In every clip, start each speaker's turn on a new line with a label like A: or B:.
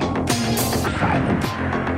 A: Silence.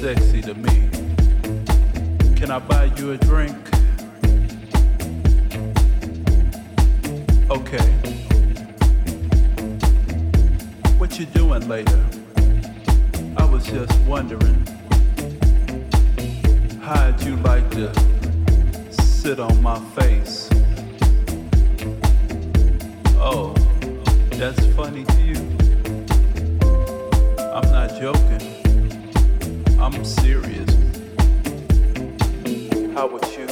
A: sexy to me. Can I buy you a drink? Okay. What you doing later? I was just wondering. How'd you like to sit on my face? Oh, that's funny to you. I'm not joking. I'm serious. How would you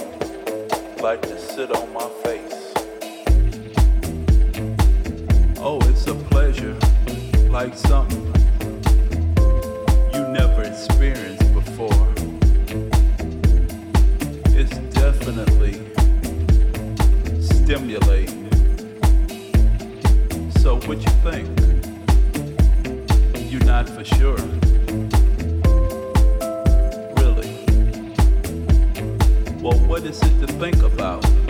A: like to sit on my face? Oh, it's a pleasure, like something you never experienced before. It's definitely stimulating. So, what you think? You're not for sure. what is it to think about?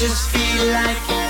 A: Just
B: feel like